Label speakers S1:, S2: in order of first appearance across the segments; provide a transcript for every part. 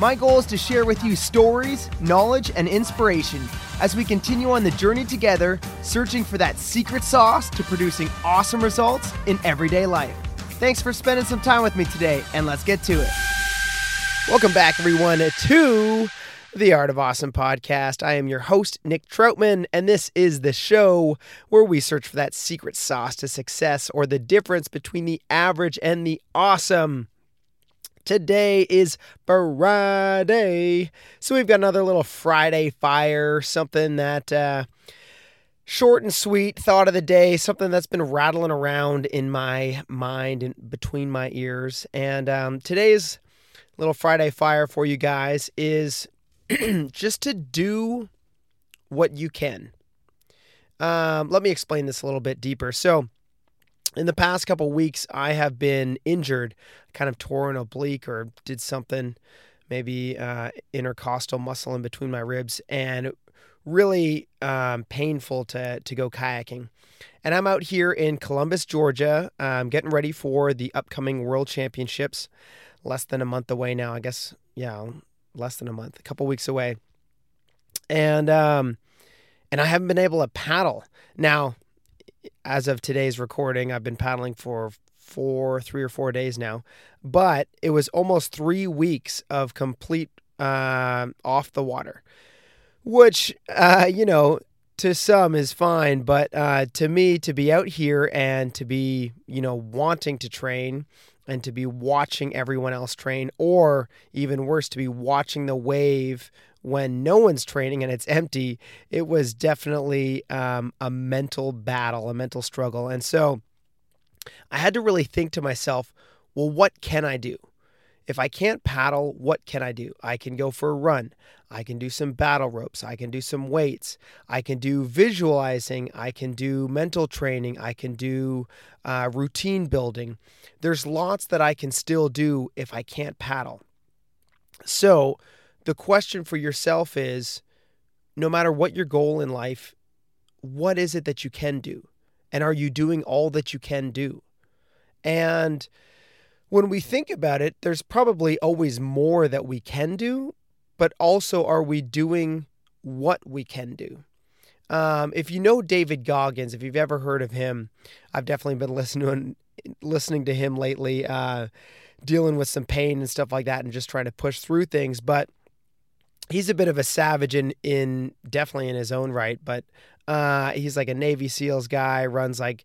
S1: My goal is to share with you stories, knowledge, and inspiration as we continue on the journey together, searching for that secret sauce to producing awesome results in everyday life. Thanks for spending some time with me today, and let's get to it. Welcome back, everyone, to the Art of Awesome podcast. I am your host, Nick Troutman, and this is the show where we search for that secret sauce to success or the difference between the average and the awesome. Today is Friday. So we've got another little Friday fire, something that uh, short and sweet thought of the day, something that's been rattling around in my mind and between my ears. And um, today's little Friday fire for you guys is just to do what you can. Um, let me explain this a little bit deeper. So, in the past couple weeks, I have been injured, kind of tore an oblique or did something, maybe uh, intercostal muscle in between my ribs, and really um, painful to to go kayaking. And I'm out here in Columbus, Georgia, um, getting ready for the upcoming World Championships. Less than a month away now, I guess. Yeah, less than a month, a couple weeks away. And um, and I haven't been able to paddle now as of today's recording, I've been paddling for four, three or four days now, but it was almost three weeks of complete uh, off the water, which, uh, you know, to some is fine, but uh, to me, to be out here and to be, you know, wanting to train and to be watching everyone else train, or even worse, to be watching the wave when no one's training and it's empty, it was definitely um, a mental battle, a mental struggle. And so I had to really think to myself, well, what can I do? If I can't paddle, what can I do? I can go for a run. I can do some battle ropes. I can do some weights. I can do visualizing. I can do mental training. I can do uh, routine building. There's lots that I can still do if I can't paddle. So, the question for yourself is no matter what your goal in life, what is it that you can do? And are you doing all that you can do? And when we think about it, there's probably always more that we can do, but also are we doing what we can do? Um, if you know David Goggins, if you've ever heard of him, I've definitely been listening listening to him lately, uh, dealing with some pain and stuff like that, and just trying to push through things. But he's a bit of a savage in in definitely in his own right, but uh, he's like a Navy SEALs guy, runs like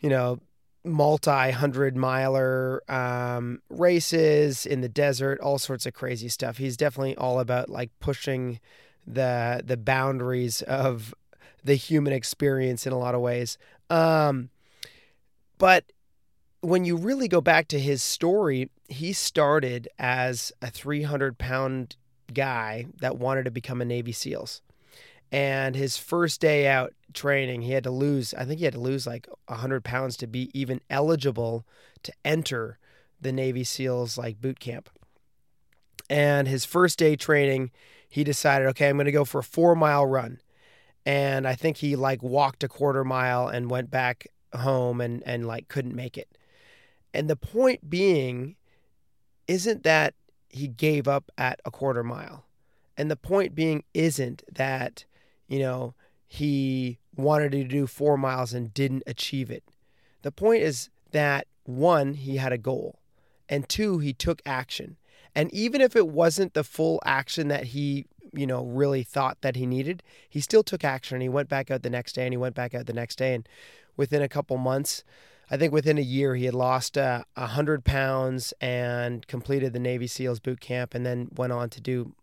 S1: you know multi hundred miler um, races in the desert, all sorts of crazy stuff. He's definitely all about like pushing the the boundaries of the human experience in a lot of ways. Um, but when you really go back to his story, he started as a 300 pound guy that wanted to become a Navy SEALs. And his first day out training, he had to lose, I think he had to lose like 100 pounds to be even eligible to enter the Navy SEALs like boot camp. And his first day training, he decided, okay, I'm going to go for a four mile run. And I think he like walked a quarter mile and went back home and, and like couldn't make it. And the point being isn't that he gave up at a quarter mile. And the point being isn't that, you know, he wanted to do four miles and didn't achieve it. The point is that one, he had a goal, and two, he took action. And even if it wasn't the full action that he, you know, really thought that he needed, he still took action and he went back out the next day and he went back out the next day. And within a couple months, I think within a year he had lost uh, 100 pounds and completed the Navy SEALs boot camp and then went on to do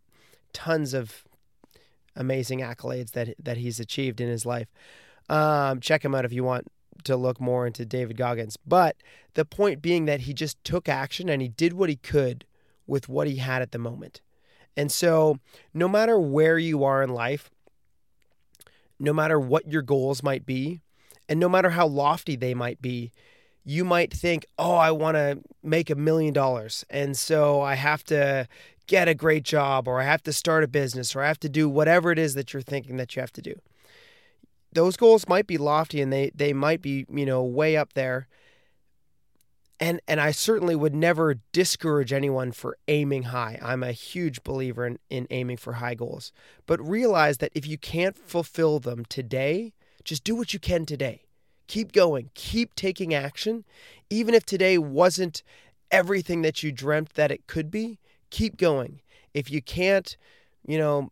S1: tons of amazing accolades that that he's achieved in his life. Um, check him out if you want to look more into David Goggins. But the point being that he just took action and he did what he could with what he had at the moment. And so, no matter where you are in life, no matter what your goals might be, and no matter how lofty they might be, you might think, oh, I want to make a million dollars. And so I have to get a great job, or I have to start a business, or I have to do whatever it is that you're thinking that you have to do. Those goals might be lofty and they, they might be, you know, way up there and and I certainly would never discourage anyone for aiming high. I'm a huge believer in, in aiming for high goals. But realize that if you can't fulfill them today, just do what you can today. Keep going, keep taking action. Even if today wasn't everything that you dreamt that it could be, keep going. If you can't, you know,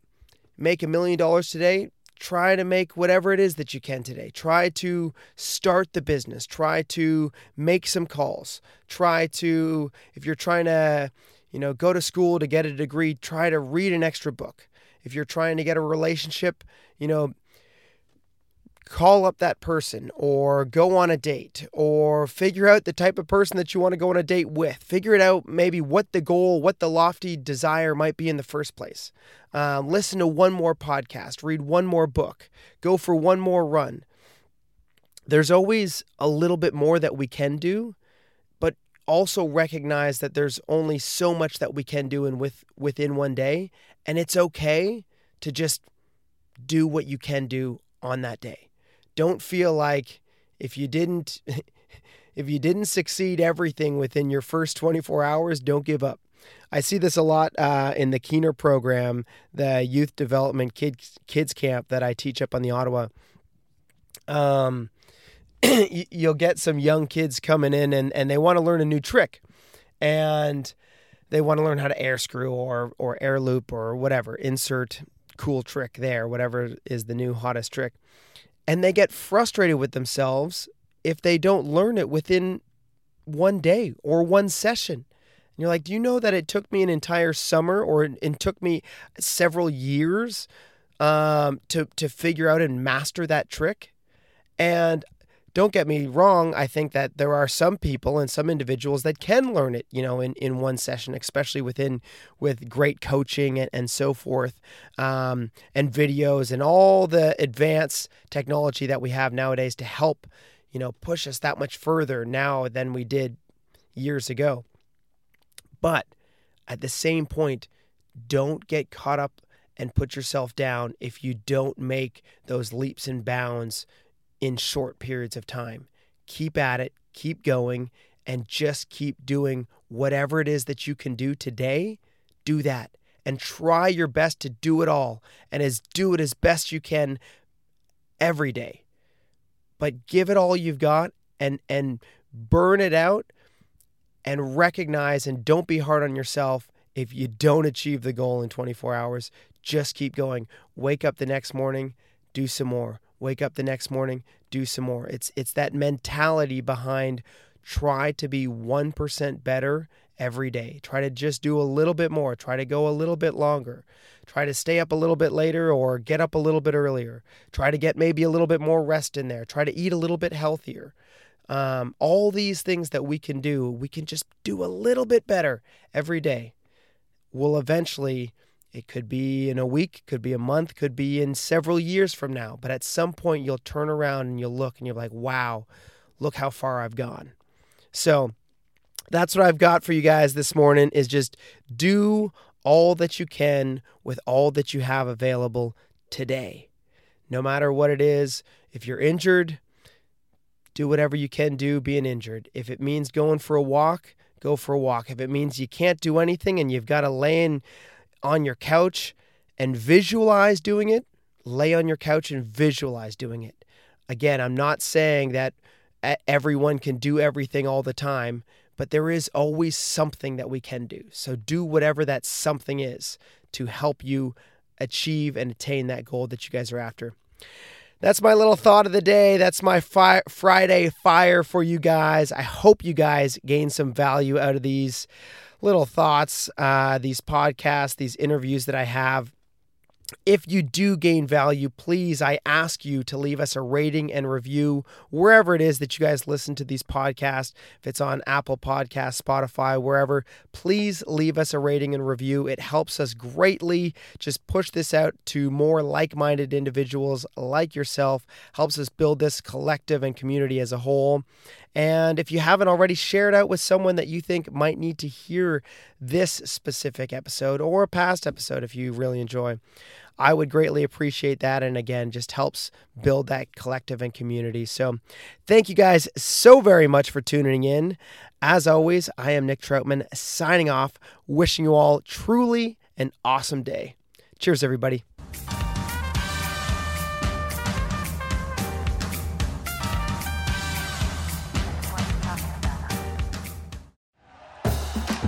S1: make a million dollars today, try to make whatever it is that you can today. Try to start the business. Try to make some calls. Try to, if you're trying to, you know, go to school to get a degree, try to read an extra book. If you're trying to get a relationship, you know, call up that person or go on a date or figure out the type of person that you want to go on a date with. Figure it out, maybe what the goal, what the lofty desire might be in the first place. Um, listen to one more podcast, read one more book, go for one more run. There's always a little bit more that we can do, but also recognize that there's only so much that we can do in with within one day, and it's okay to just do what you can do on that day don't feel like if you didn't if you didn't succeed everything within your first 24 hours, don't give up. I see this a lot uh, in the Keener program, the youth development kids kids camp that I teach up on the Ottawa. Um, you'll get some young kids coming in and, and they want to learn a new trick, and they want to learn how to air screw or or air loop or whatever. Insert cool trick there, whatever is the new hottest trick and they get frustrated with themselves if they don't learn it within one day or one session. And you're like, do you know that it took me an entire summer or it took me several years um, to to figure out and master that trick? And don't get me wrong, I think that there are some people and some individuals that can learn it, you know, in, in one session, especially within with great coaching and, and so forth, um, and videos and all the advanced technology that we have nowadays to help, you know, push us that much further now than we did years ago. But at the same point, don't get caught up and put yourself down if you don't make those leaps and bounds in short periods of time. Keep at it, keep going, and just keep doing whatever it is that you can do today. Do that and try your best to do it all and as do it as best you can every day. But give it all you've got and and burn it out and recognize and don't be hard on yourself if you don't achieve the goal in 24 hours. Just keep going. Wake up the next morning, do some more wake up the next morning, do some more. It's it's that mentality behind try to be 1% better every day. Try to just do a little bit more, try to go a little bit longer. Try to stay up a little bit later or get up a little bit earlier. Try to get maybe a little bit more rest in there. Try to eat a little bit healthier. Um, all these things that we can do, we can just do a little bit better every day. We'll eventually it could be in a week, could be a month, could be in several years from now. But at some point, you'll turn around and you'll look and you're like, wow, look how far I've gone. So that's what I've got for you guys this morning is just do all that you can with all that you have available today. No matter what it is, if you're injured, do whatever you can do being injured. If it means going for a walk, go for a walk. If it means you can't do anything and you've got to lay in on your couch and visualize doing it, lay on your couch and visualize doing it. Again, I'm not saying that everyone can do everything all the time, but there is always something that we can do. So do whatever that something is to help you achieve and attain that goal that you guys are after. That's my little thought of the day. That's my fi- Friday fire for you guys. I hope you guys gain some value out of these little thoughts, uh, these podcasts, these interviews that I have. if you do gain value, please, I ask you to leave us a rating and review wherever it is that you guys listen to these podcasts. If it's on Apple Podcasts, Spotify, wherever, please leave us a rating and review. It helps us greatly. Just push this out to more like minded individuals like yourself, helps us build this collective and community as a whole. And if you haven't already, share it out with someone that you think might need to hear this specific episode or a past episode if you really enjoy. I would greatly appreciate that. And again, just helps build that collective and community. So thank you guys so very much for tuning in. As always, I am Nick Troutman signing off, wishing you all truly an awesome day. Cheers, everybody.